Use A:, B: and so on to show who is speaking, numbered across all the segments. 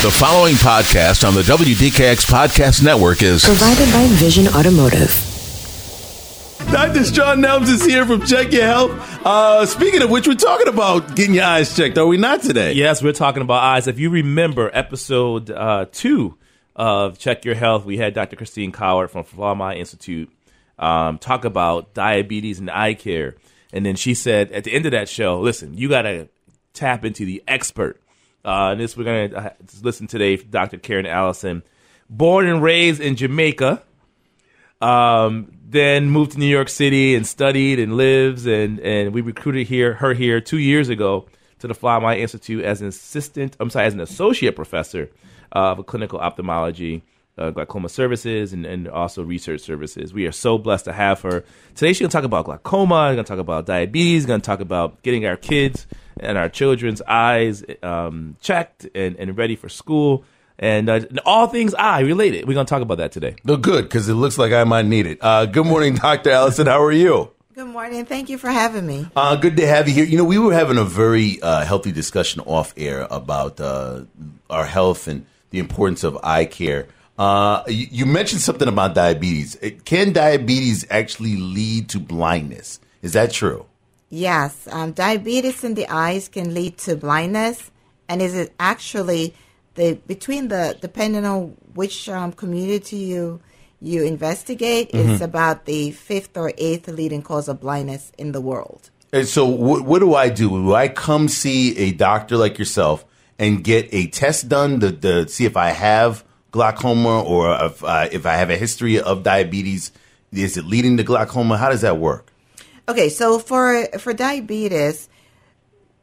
A: The following podcast on the WDKX Podcast Network is
B: provided by Vision Automotive.
C: Dr. Shaun Nelms is here from Check Your Health. Uh, speaking of which, we're talking about getting your eyes checked, are we not today?
D: Yes, we're talking about eyes. If you remember episode uh, two of Check Your Health, we had Dr. Christine Coward from Flaum Eye Institute um, talk about diabetes and eye care. And then she said at the end of that show, listen, you got to tap into the expert. Uh, and this we're going to uh, listen today, Dr. Karen Allison, born and raised in Jamaica, um, then moved to New York City and studied and lives, and and we recruited here her here two years ago to the Flaum Eye Institute as an assistant. I'm sorry, as an associate professor of clinical ophthalmology. Uh, glaucoma services and, and also research services. We are so blessed to have her. Today, she's going to talk about glaucoma, going to talk about diabetes, going to talk about getting our kids and our children's eyes um, checked and, and ready for school. And uh, all things eye related. We're going to talk about that today.
C: No, good, because it looks like I might need it. Uh, good morning, Dr. Allison. How are you?
E: Good morning. Thank you for having me.
C: Uh, good to have you here. You know, we were having a very uh, healthy discussion off air about uh, our health and the importance of eye care. Uh, you, you mentioned something about diabetes. Can diabetes actually lead to blindness? Is that true?
E: Yes, um, diabetes in the eyes can lead to blindness, and is it actually the between the depending on which um, community you you investigate, mm-hmm. it's about the fifth or eighth leading cause of blindness in the world.
C: And so, what, what do I do? Do I come see a doctor like yourself and get a test done to, to see if I have glaucoma or if, uh, if I have a history of diabetes? Is it leading to glaucoma? How does that work?
E: Okay, so for for diabetes,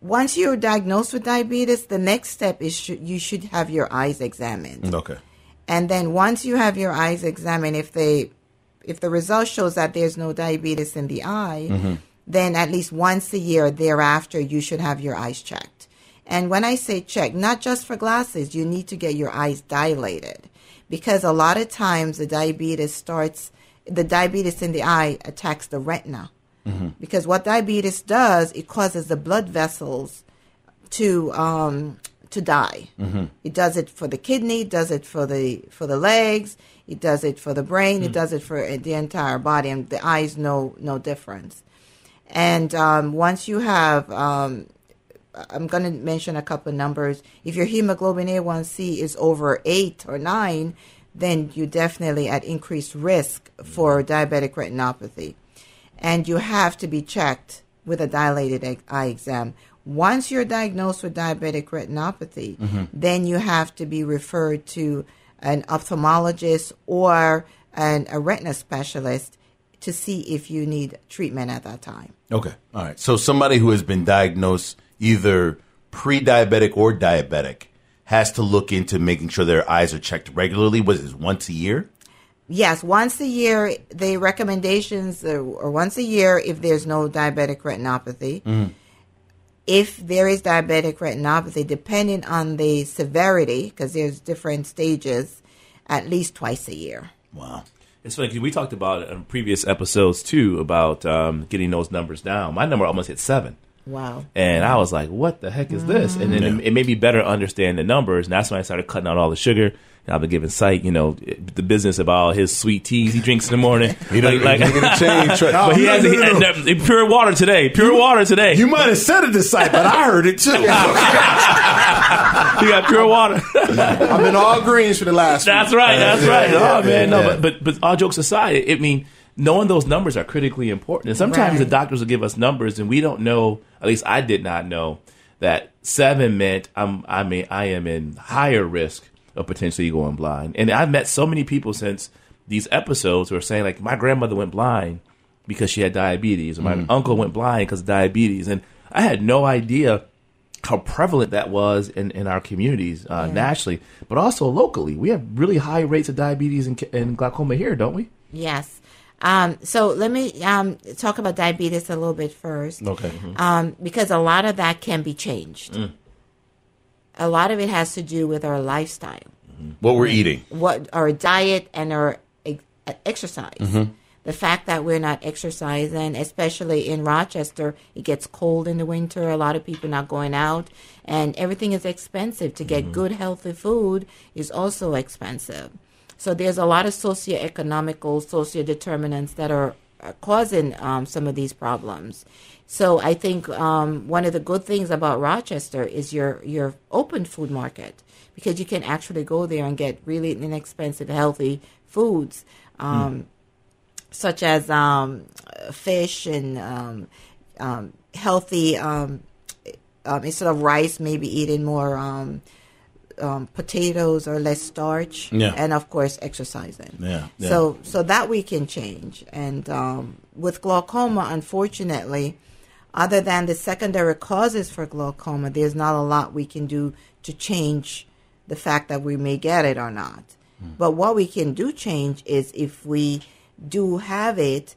E: once you're diagnosed with diabetes, the next step is sh- you should have your eyes examined.
C: Okay.
E: And then once you have your eyes examined, if they if the result shows that there's no diabetes in the eye, mm-hmm. then at least once a year thereafter you should have your eyes checked. And when I say check, not just for glasses, you need to get your eyes dilated because a lot of times the diabetes starts the diabetes in the eye attacks the retina. Mm-hmm. Because what diabetes does, it causes the blood vessels to um, to die. Mm-hmm. It does it for the kidney, it does it for the for the legs, it does it for the brain, mm-hmm. it does it for the entire body, and the eyes no no difference. And um, once you have, um, I'm going to mention a couple numbers. If your hemoglobin A1C is over eight or nine, then you're definitely at increased risk for diabetic retinopathy and you have to be checked with a dilated eye exam. Once you're diagnosed with diabetic retinopathy, mm-hmm. then you have to be referred to an ophthalmologist or an, a retina specialist to see if you need treatment at that time.
C: Okay. All right. So somebody who has been diagnosed either pre-diabetic or diabetic has to look into making sure their eyes are checked regularly. Was it once a year?
E: Yes, once a year, the recommendations are, or once a year if there's no diabetic retinopathy. Mm. If there is diabetic retinopathy, depending on the severity, because there's different stages, at least twice a year.
C: Wow.
D: It's funny because we talked about it in previous episodes too about um, getting those numbers down. My number almost hit seven.
E: Wow.
D: And I was like, what the heck is this? And then yeah. it, it, made me better understand the numbers. And that's when I started cutting out all the sugar. I've been giving Sight, you know, the business of all his sweet teas he drinks in the morning.
C: he like, like change, but
D: he has no, no, no. Pure water today. Pure you, water today.
C: You might have said it to Sight, but I heard it too. he
D: got pure water.
F: I've been all greens for the last.
D: That's week. right. That's right. oh man, no, but, but but all jokes aside, I mean knowing those numbers are critically important. And sometimes right. the doctors will give us numbers, and we don't know. At least I did not know that seven meant I'm. I mean, I am in higher risk of potentially going blind. And I've met so many people since these episodes who are saying like, my grandmother went blind because she had diabetes, or my mm. uncle went blind because of diabetes, and I had no idea how prevalent that was in, in our communities uh, yeah. nationally, but also locally. We have really high rates of diabetes and, and glaucoma here, don't we?
E: Yes. Um, so let me um, talk about diabetes a little bit first.
D: Okay. Mm-hmm.
E: Um, because a lot of that can be changed. Mm. A lot of it has to do with our lifestyle.
C: Mm-hmm. What we're eating.
E: What our diet and our ex- exercise. Mm-hmm. the fact that we're not exercising, especially in Rochester, it gets cold in the winter. A lot of people not going out, and everything is expensive. To get good, healthy food is also expensive. So there's a lot of socioeconomical, socio determinants that are uh, causing um, some of these problems. So I think um, one of the good things about Rochester is your your open food market because you can actually go there and get really inexpensive, healthy foods. Um, such as um, fish and um, um, healthy um, um, instead of rice, maybe eating more um, um, potatoes or less starch,
C: Yeah.
E: and of course exercising.
C: Yeah, yeah.
E: So so that we can change. And um, with glaucoma, unfortunately, other than the secondary causes for glaucoma, there's not a lot we can do to change the fact that we may get it or not. But what we can do change is if we do have it,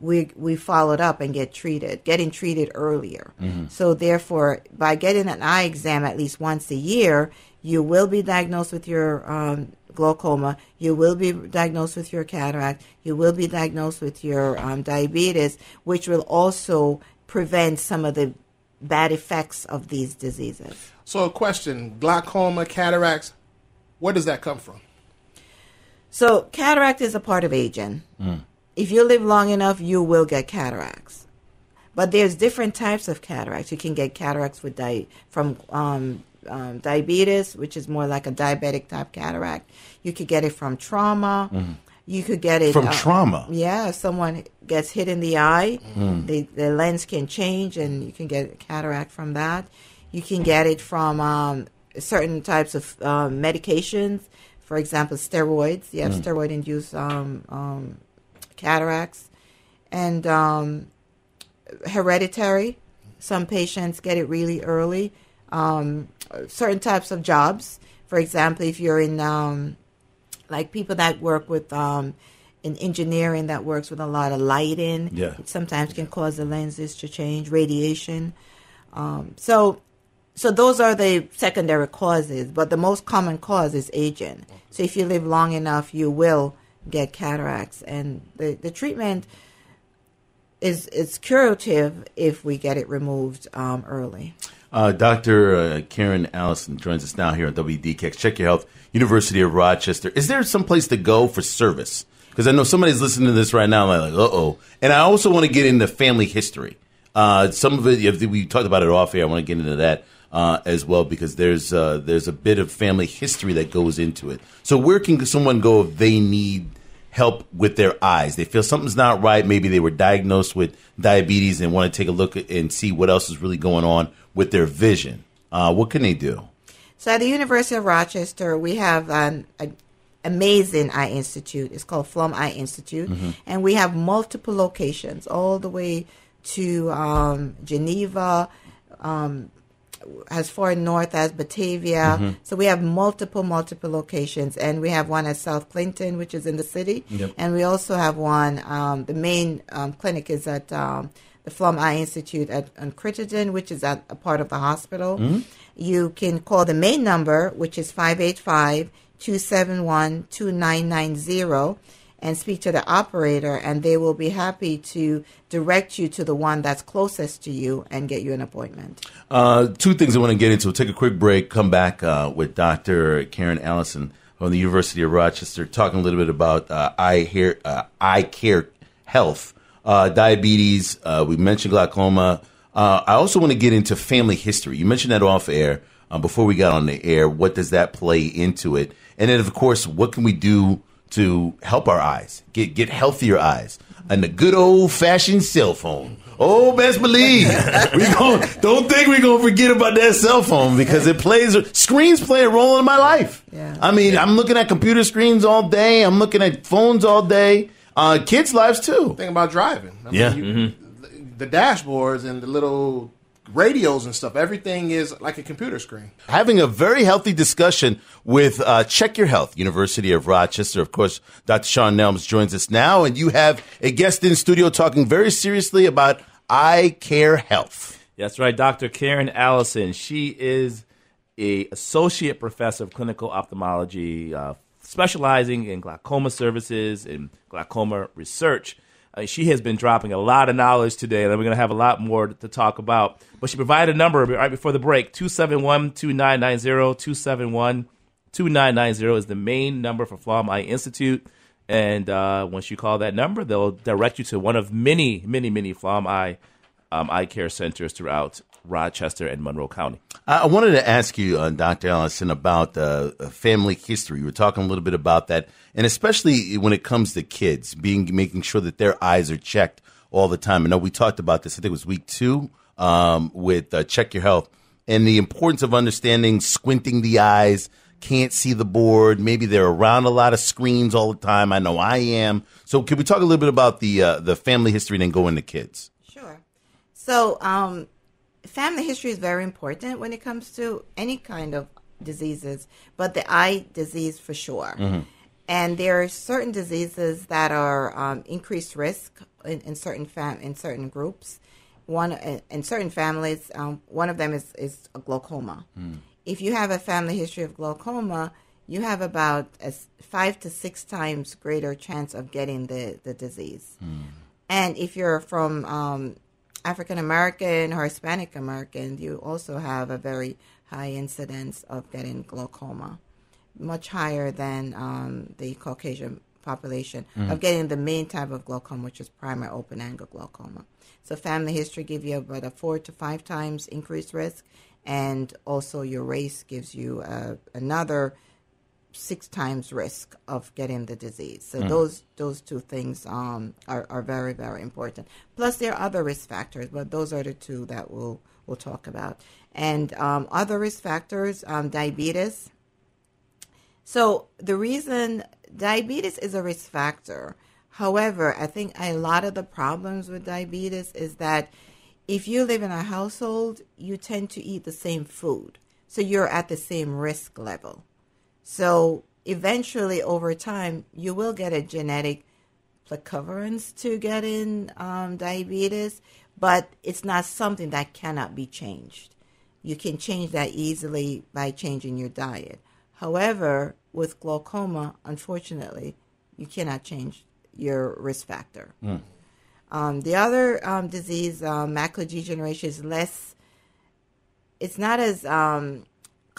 E: we we follow it up and get treated, getting treated earlier. So therefore, by getting an eye exam at least once a year, you will be diagnosed with your um, glaucoma. You will be diagnosed with your cataract. You will be diagnosed with your um, diabetes, which will also prevent some of the bad effects of these diseases.
F: So, a question: glaucoma, cataracts. Where does that come from?
E: So, cataract is a part of aging. If you live long enough, you will get cataracts. But there's different types of cataracts. You can get cataracts with di- from um, um, diabetes, which is more like a diabetic type cataract. You could get it from trauma. You could get it
C: From
E: uh,
C: trauma?
E: Yeah, if someone gets hit in the eye, the, the lens can change, and you can get a cataract from that. You can get it from um, certain types of um, medications, for example, steroids. You have steroid-induced um, um, cataracts, and um, hereditary. Some patients get it really early. Um, certain types of jobs, for example, if you're in um, like people that work with um, in engineering that works with a lot of lighting,
C: Yeah.
E: it sometimes can cause the lenses to change, radiation. Um, so, so those are the secondary causes, but the most common cause is aging. So if you live long enough, you will get cataracts, and the, the treatment is is curative if we get it removed um, early.
C: Uh, Dr. Uh, Karen Allison joins us now here on WDKX. Check Your Health, University of Rochester. Is there some place to go for service? Because I know somebody's listening to this right now and they're like, uh oh. And I also want to get into family history. Uh, some of it, we talked about it off air, I want to get into that uh, as well because there's uh, there's a bit of family history that goes into it. So where can someone go if they need help with their eyes? They feel something's not right. Maybe they were diagnosed with diabetes and want to take a look and see what else is really going on with their vision. Uh, what can they do?
E: So at the University of Rochester, we have an, an amazing eye institute. It's called Flaum Eye Institute, and we have multiple locations all the way to um, Geneva, um, as far north as Batavia. So we have multiple, multiple locations, and we have one at South Clinton, which is in the city, and we also have one. Um, the main um, clinic is at um, the Flaum Eye Institute at on Crittenden, which is at a part of the hospital. You can call the main number, which is 585 271 2990 and speak to the operator, and they will be happy to direct you to the one that's closest to you and get you an appointment.
C: Uh, two things I want to get into. We'll take a quick break, come back uh, with Dr. Karen Allison from the University of Rochester, talking a little bit about uh, eye, hair, uh, eye care health, uh, diabetes. Uh, we mentioned glaucoma. I also want to get into family history. You mentioned that off air before we got on the air. What does that play into it? And then, of course, what can we do to help our eyes get get healthier eyes? And the good old fashioned cell phone. Oh, best believe we gon' don't think we're gonna forget about that cell phone because it plays screens play a role in my life.
E: Yeah.
C: I mean, I'm looking at computer screens all day. I'm looking at phones all day. Uh, kids' lives too.
F: Think about driving. I
C: Yeah.
F: you- The dashboards and the little radios and stuff. Everything is like a computer screen.
C: having a very healthy discussion with uh, Check Your Health, University of Rochester. Of course, Dr. Shaun Nelms joins us now, and you have a guest in studio talking very seriously about eye care health.
D: That's right, Dr. Karen Allison. She is a associate professor of clinical ophthalmology, uh, specializing in glaucoma services and glaucoma research. Uh, she has been dropping a lot of knowledge today, and we're going to have a lot more to talk about. But she provided a number right before the break 271 2990. 271 2990 is the main number for Flaum Eye Institute. And uh, once you call that number, they'll direct you to one of many, many, many Flaum Eye um, eye care centers throughout Rochester and Monroe County.
C: I I wanted to ask you, uh, Dr. Allison, about uh, family history. We were talking a little bit about that, and especially when it comes to kids, being making sure that their eyes are checked all the time. I know we talked about this. I think it was week two um, with uh, Check Your Health, and the importance of understanding squinting the eyes. Can't see the board. Maybe they're around a lot of screens all the time. I know I am. So, can we talk a little bit about the uh, the family history and then go into kids?
E: Sure. So, um, family history is very important when it comes to any kind of diseases, but the eye disease for sure. And there are certain diseases that are um, increased risk in, in certain fam- in certain groups. One in in certain families, um, one of them is is glaucoma. If you have a family history of glaucoma, you have about a five to six times greater chance of getting the the disease. And if you're from um, African American or Hispanic American, you also have a very high incidence of getting glaucoma, much higher than um, the Caucasian population of getting the main type of glaucoma, which is primary open angle glaucoma. So family history gives you about a four to five times increased risk, and also your race gives you uh, another six times risk of getting the disease. So those those two things um, are are very very important. Plus there are other risk factors, but those are the two that we'll we'll talk about. And um, other risk factors, um, diabetes. So the reason diabetes is a risk factor. However, I think a lot of the problems with diabetes is that if you live in a household, you tend to eat the same food. So you're at the same risk level. So eventually, over time, you will get a genetic precoverance to getting um, diabetes, but it's not something that cannot be changed. You can change that easily by changing your diet. However, with glaucoma, unfortunately, you cannot change your risk factor. Um, the other um, disease, um, macular degeneration, is less. It's not as um,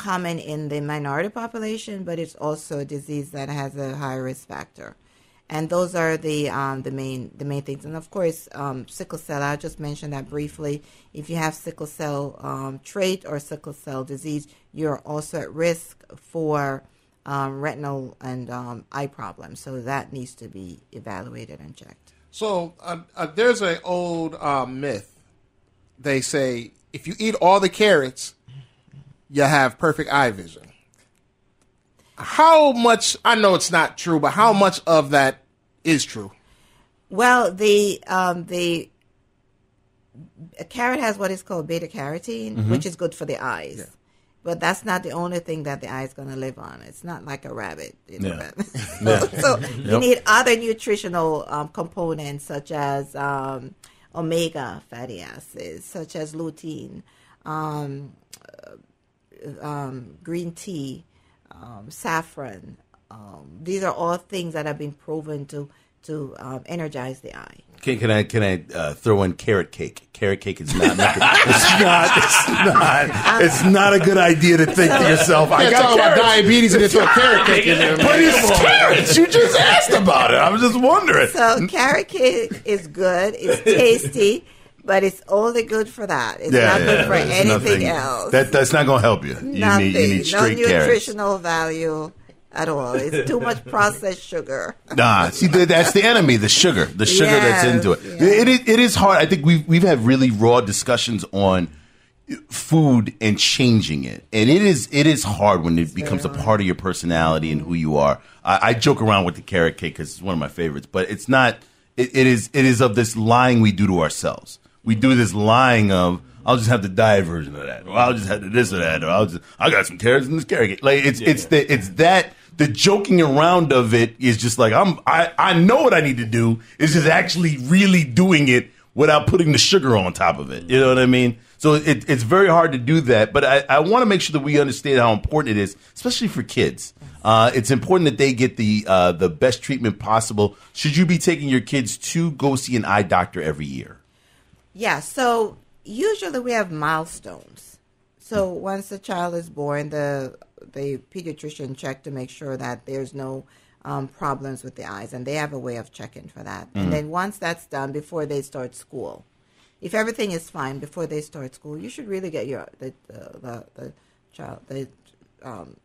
E: common in the minority population, but it's also a disease that has a high risk factor. And those are the um, the main the main things. And of course, um, sickle cell. I just mentioned that briefly. If you have sickle cell um, trait or sickle cell disease, you're also at risk for um, retinal and um, eye problems. So that needs to be evaluated and checked.
F: So uh, uh, there's an old uh, myth. They say if you eat all the carrots, you have perfect eye vision. How much? I know it's not true, but how much of that is true?
E: Well, the um, the a carrot has what is called beta carotene, which is good for the eyes. But that's not the only thing that the eye is going to live on. It's not like a rabbit. You know,
C: Yeah.
E: so you need other nutritional um, components such as um, omega fatty acids, such as lutein, um, um, green tea, um, saffron. Um, these are all things that have been proven to to um, energize the eye.
C: Can, can I can I uh, throw in carrot cake? Carrot cake is not. not it's not. It's not. It's not a good idea to think to yourself. I
F: Can't
C: got
F: talk about diabetes and then throw carrot cake in there.
C: but
F: man.
C: it's carrots. You just asked about it. I was just wondering.
E: So carrot cake is good. It's tasty, but it's only good for that. It's not good for
C: It's
E: anything
C: nothing-
E: else.
C: That that's not going to help you. You
E: Nothing.
C: need you need
E: no
C: straight carrots.
E: nutritional value at all. It's too much processed sugar.
C: Nah, see, th- that's the enemy, the sugar, the sugar that's into it.
E: yeah.
C: It, it. It is hard. I think we've we've had really raw discussions on food and changing it, and it is it is hard when it becomes a part of your personality and who you are. I, I joke around with the carrot cake because it's one of my favorites, but it's not. It, it is it is of this lying we do to ourselves. We do this lying of. I'll just have the diet version of that, or I'll just have this or that, or I'll just I got some carrots in this carrot. Like it's it's the it's that the joking around of it is just like I'm I, I know what I need to do. It's just actually really doing it without putting the sugar on top of it. You know what I mean? So it, it's very hard to do that. But I, I want to make sure that we understand how important it is, especially for kids. Uh, it's important that they get the uh, the best treatment possible. Should you be taking your kids to go see an eye doctor every year?
E: Yeah, so usually we have milestones. So once the child is born, the the pediatrician check to make sure that there's no um, problems with the eyes, and they have a way of checking for that. And then once that's done, before they start school, if everything is fine before they start school, you should really get your the the, the, the child the um,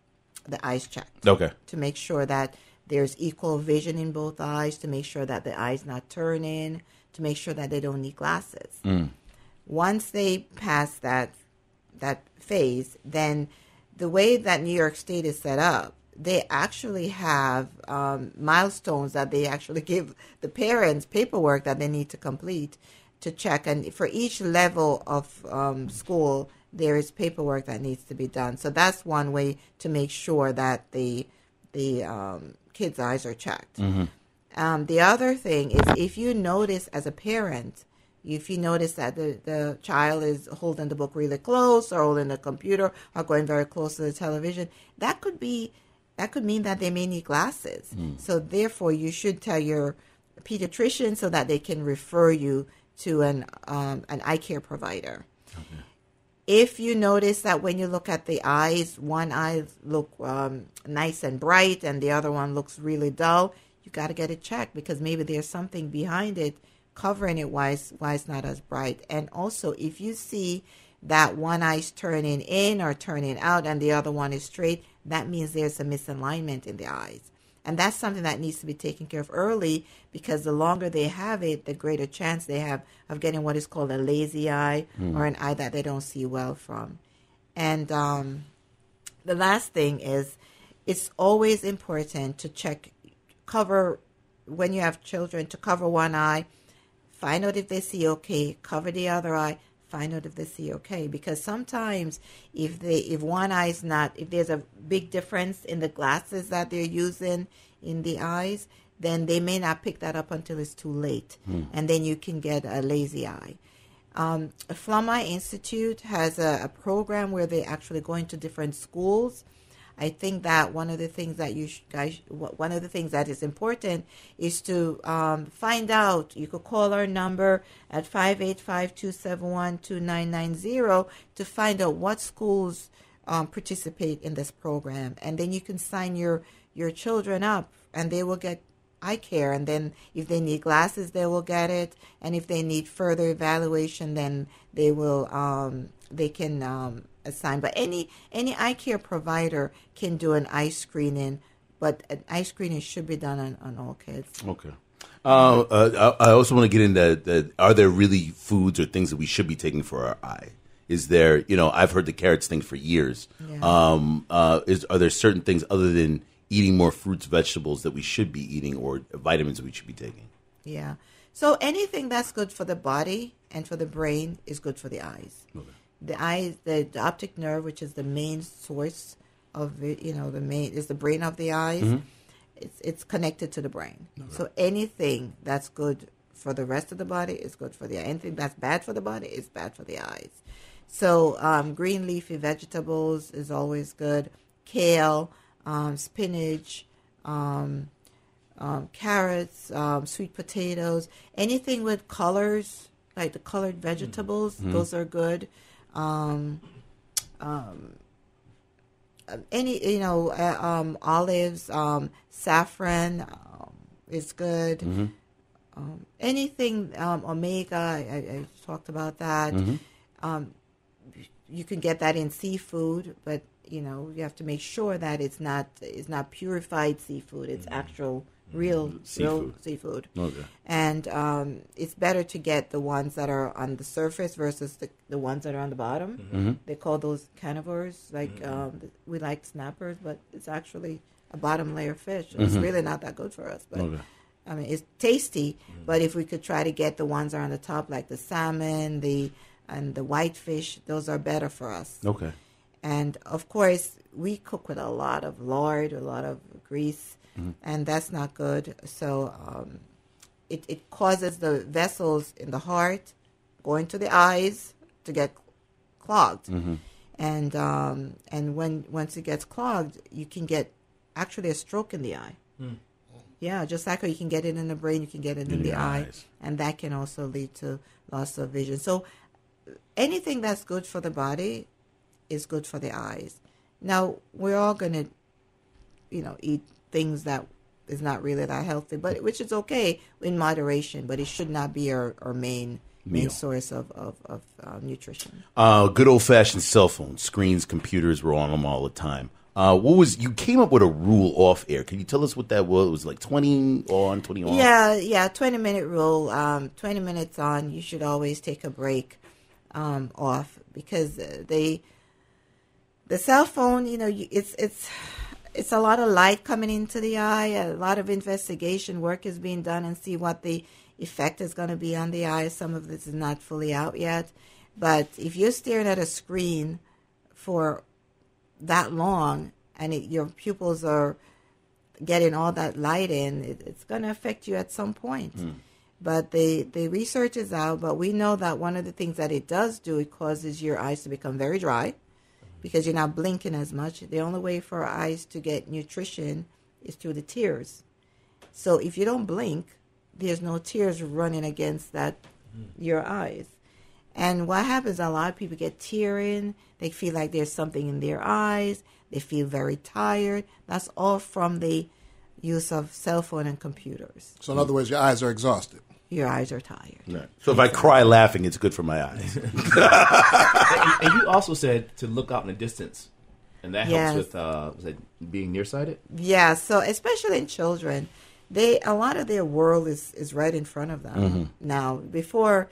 E: the eyes checked
C: Okay.
E: to make sure that there's equal vision in both eyes, to make sure that the eye's not turning, to make sure that they don't need glasses. Once they pass that that phase, then the way that New York State is set up, they actually have um, milestones that they actually give the parents paperwork that they need to complete to check. And for each level of um, school, there is paperwork that needs to be done. So that's one way to make sure that the the um, kids' eyes are checked. Um, the other thing is if you notice as a parent, if you notice that the, the child is holding the book really close or holding the computer or going very close to the television, that could be that could mean that they may need glasses. So therefore you should tell your pediatrician so that they can refer you to an um, an eye care provider. If you notice that when you look at the eyes, one eye look um, nice and bright and the other one looks really dull, you got to get it checked because maybe there's something behind it covering it why it's, why it's not as bright. And also, if you see that one eye's turning in or turning out and the other one is straight, that means there's a misalignment in the eyes. And that's something that needs to be taken care of early because the longer they have it, the greater chance they have of getting what is called a lazy eye or an eye that they don't see well from. And um, the last thing is it's always important to check, cover, when you have children, to cover one eye, find out if they see okay, cover the other eye, find out if they see okay. Because sometimes if they if one eye is not if there's a big difference in the glasses that they're using in the eyes, then they may not pick that up until it's too late. And then you can get a lazy eye. Um, Flaum Eye Institute has a, a program where they actually go into different schools. I think that one of the things that you guys, one of the things that is important is to um, find out. You could call our number at 585-271-2990 to find out what schools um, participate in this program, and then you can sign your your children up, and they will get eye care. And then if they need glasses, they will get it, and if they need further evaluation, then they will um, they can um, assign. But any any eye care provider can do an eye screening, but an eye screening should be done on, on all kids.
C: Okay. Uh, uh, I also want to get into the, are there really foods or things that we should be taking for our eye? Is there, you know, I've heard the carrots thing for years.
E: Yeah.
C: Um, uh, is are there certain things other than eating more fruits, vegetables that we should be eating, or vitamins that we should be taking?
E: Yeah. So anything that's good for the body and for the brain is good for the eyes. The eye, the, the optic nerve, which is the main source of it, you know, the main is the brain of the eyes. It's it's connected to the brain. So anything that's good for the rest of the body is good for the eye. Anything that's bad for the body is bad for the eyes. So um, green leafy vegetables is always good. Kale, um, spinach, um, um, carrots, um, sweet potatoes, anything with colors, like the colored vegetables, those are good. Um, um, any, you know, uh, um, olives, um, saffron um, is good. Um, anything um, omega, I, I, talked about that. Um, you can get that in seafood, but you know you have to make sure that it's not it's not purified seafood. It's actual real mm-hmm. real
C: Seafood.
E: seafood.
C: Okay.
E: And um, it's better to get the ones that are on the surface versus the, the ones that are on the bottom. Mm-hmm. Mm-hmm. They call those carnivores. Like um, we like snappers, but it's actually a bottom layer fish. It's really not that good for us. But
C: Okay.
E: I mean, it's tasty. But if we could try to get the ones that are on the top, like the salmon, the and the whitefish, those are better for us.
C: Okay.
E: And of course, we cook with a lot of lard, a lot of grease, and that's not good. So um, it, it causes the vessels in the heart going to the eyes to get clogged. And um, and when once it gets clogged, you can get actually a stroke in the eye. Yeah, just like how you can get it in the brain, you can get it in, the eye,
C: eyes.
E: and that can also lead to loss of vision. So, anything that's good for the body is good for the eyes. Now, we're all going to, you know, eat things that is not really that healthy, but which is okay in moderation, but it should not be our, our main main source of, of, of uh, nutrition.
C: Uh, good old fashioned cell phones, screens, computers were on them all the time. Uh, what was you came up with a rule off air? Can you tell us what that was? It was like twenty on, twenty off.
E: Yeah, yeah, 20 minute rule. Um, 20 minutes on, you should always take a break um, off because uh, they, the cell phone, you know, you, it's, it's, it's a lot of light coming into the eye. A lot of investigation work is being done and see what the effect is going to be on the eye. Some of this is not fully out yet. But if you're staring at a screen for that long and it, your pupils are getting all that light in, it, it's going to affect you at some point. Hmm. But the, the research is out, but we know that one of the things that it does do, it causes your eyes to become very dry because you're not blinking as much. The only way for our eyes to get nutrition is through the tears. So if you don't blink, there's no tears running against that mm. your eyes. And what happens, a lot of people get tearing. They feel like there's something in their eyes. They feel very tired. That's all from the use of cell phone and computers.
F: So in other words, your eyes are exhausted.
E: Your eyes are tired.
C: So if I cry laughing, it's good for my eyes.
D: and, and you also said to look out in the distance, and that
E: Yes.
D: helps with uh, was it being nearsighted.
E: Yeah, so especially in children, they a lot of their world is is right in front of them now. Before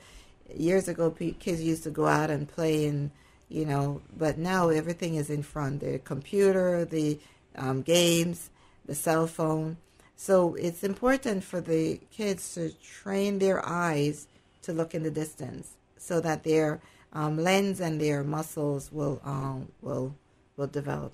E: years ago, kids used to go out and play and you know, but now everything is in front. The computer, the um, games, the cell phone. So it's important for the kids to train their eyes to look in the distance, so that their um, lens and their muscles will um, will will develop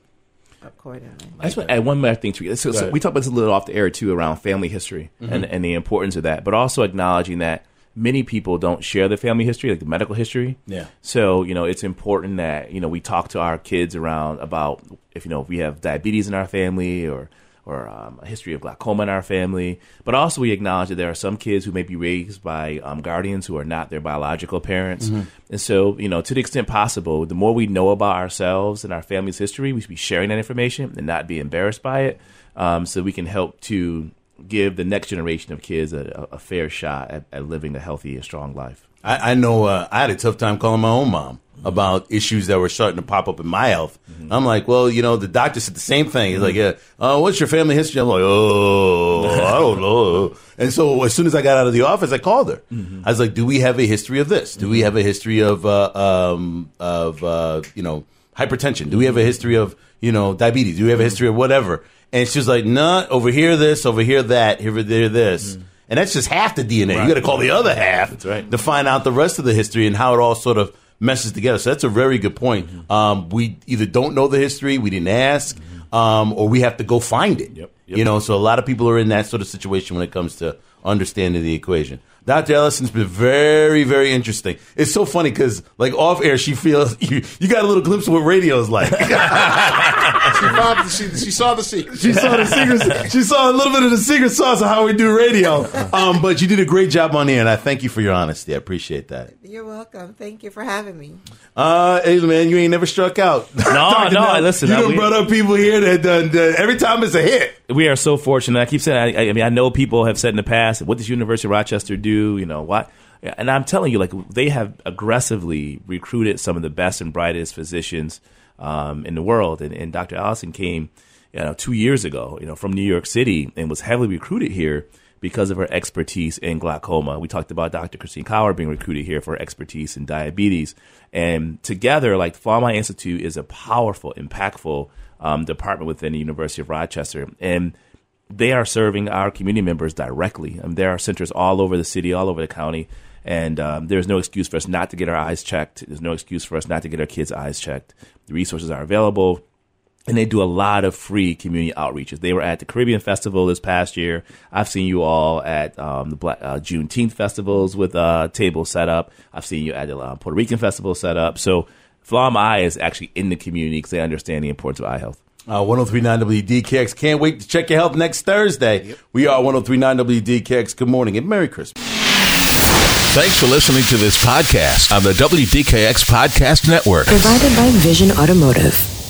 E: accordingly.
D: I just want to add one more thing to you. So, so we talked about this a little off the air too around family history and, and the importance of that, but also acknowledging that many people don't share the family history, like the medical history.
C: Yeah.
D: So you know, it's important that you know we talk to our kids around about if you know if we have diabetes in our family or or um, a history of glaucoma in our family, but also we acknowledge that there are some kids who may be raised by um, guardians who are not their biological parents, and so you know to the extent possible, the more we know about ourselves and our family's history, we should be sharing that information and not be embarrassed by it, um, so we can help to give the next generation of kids a, a a fair shot at, at living a healthy and strong life.
C: I, I know uh, I had a tough time calling my own mom about issues that were starting to pop up in my health. I'm like, well, you know, the doctor said the same thing. He's like, yeah, uh, what's your family history? I'm like, oh, I don't know. And so as soon as I got out of the office, I called her. I was like, do we have a history of this? Do we have a history of, uh, um, of uh, you know, hypertension? Do we have a history of, you know, diabetes? Do we have a history of whatever? And she was like, nah, over here this, over here that, here there this. And that's just half the DNA. You got to call the other half
D: That's right.
C: to find out the rest of the history and how it all sort of meshes together. So that's a very good point.
D: Mm-hmm.
C: Um, we either don't know the history, we didn't ask, um, or we have to go find it.
D: Yep. Yep.
C: You know, so a lot of people are in that sort of situation when it comes to understanding the equation. Dr. Allison's been very, very interesting. It's so funny because, like, off air, she feels you, you got a little glimpse of what radio is like.
F: She, found, she, she saw the secret.
C: She saw the secret. She saw a little bit of the secret sauce of how we do radio. Um, but you did a great job on air, and I thank you for your honesty. I appreciate that.
E: You're welcome. Thank you for having me.
C: Uh, hey man, you ain't never struck out. No,
D: no, I- listen,
C: You
D: I-
C: done
D: we-
C: brought up people here that done, done every time it's a hit.
D: we are so fortunate. I keep saying, I, I mean, I know people have said in the past, what does University of Rochester do? You know, what? And I'm telling you, like, they have aggressively recruited some of the best and brightest physicians um, in the world. And, and Dr. Allison came, you know, two years ago, you know, from New York City and was heavily recruited here because of her expertise in glaucoma. We talked about Dr. Christine Cower being recruited here for expertise in diabetes. And together, like, the Fall Institute is a powerful, impactful um, department within the University of Rochester. And they are serving our community members directly. I mean, there are centers all over the city, all over the county, and um, there's no excuse for us not to get our eyes checked. There's no excuse for us not to get our kids' eyes checked. The resources are available, and they do a lot of free community outreaches. They were at the Caribbean Festival this past year. I've seen you all at um, the Black, uh, Juneteenth festivals with uh, table set up. I've seen you at the uh, Puerto Rican festival set up. So Flaum Eye is actually in the community because they understand the importance of eye health.
C: Uh, 1039 WDKX. Can't wait to check your health next Thursday. We are 1039 WDKX. Good morning and Merry Christmas.
A: Thanks for listening to this podcast on the WDKX Podcast Network.
B: Provided by Vision Automotive.